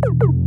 Boop boop.